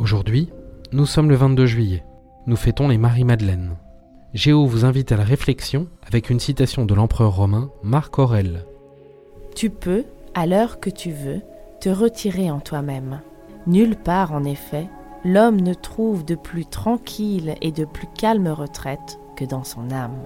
Aujourd'hui, nous sommes le 22 juillet. Nous fêtons les Marie-Madeleine. Géo vous invite à la réflexion avec une citation de l'empereur romain Marc Aurèle. Tu peux, à l'heure que tu veux, te retirer en toi-même. Nulle part, en effet, l'homme ne trouve de plus tranquille et de plus calme retraite que dans son âme.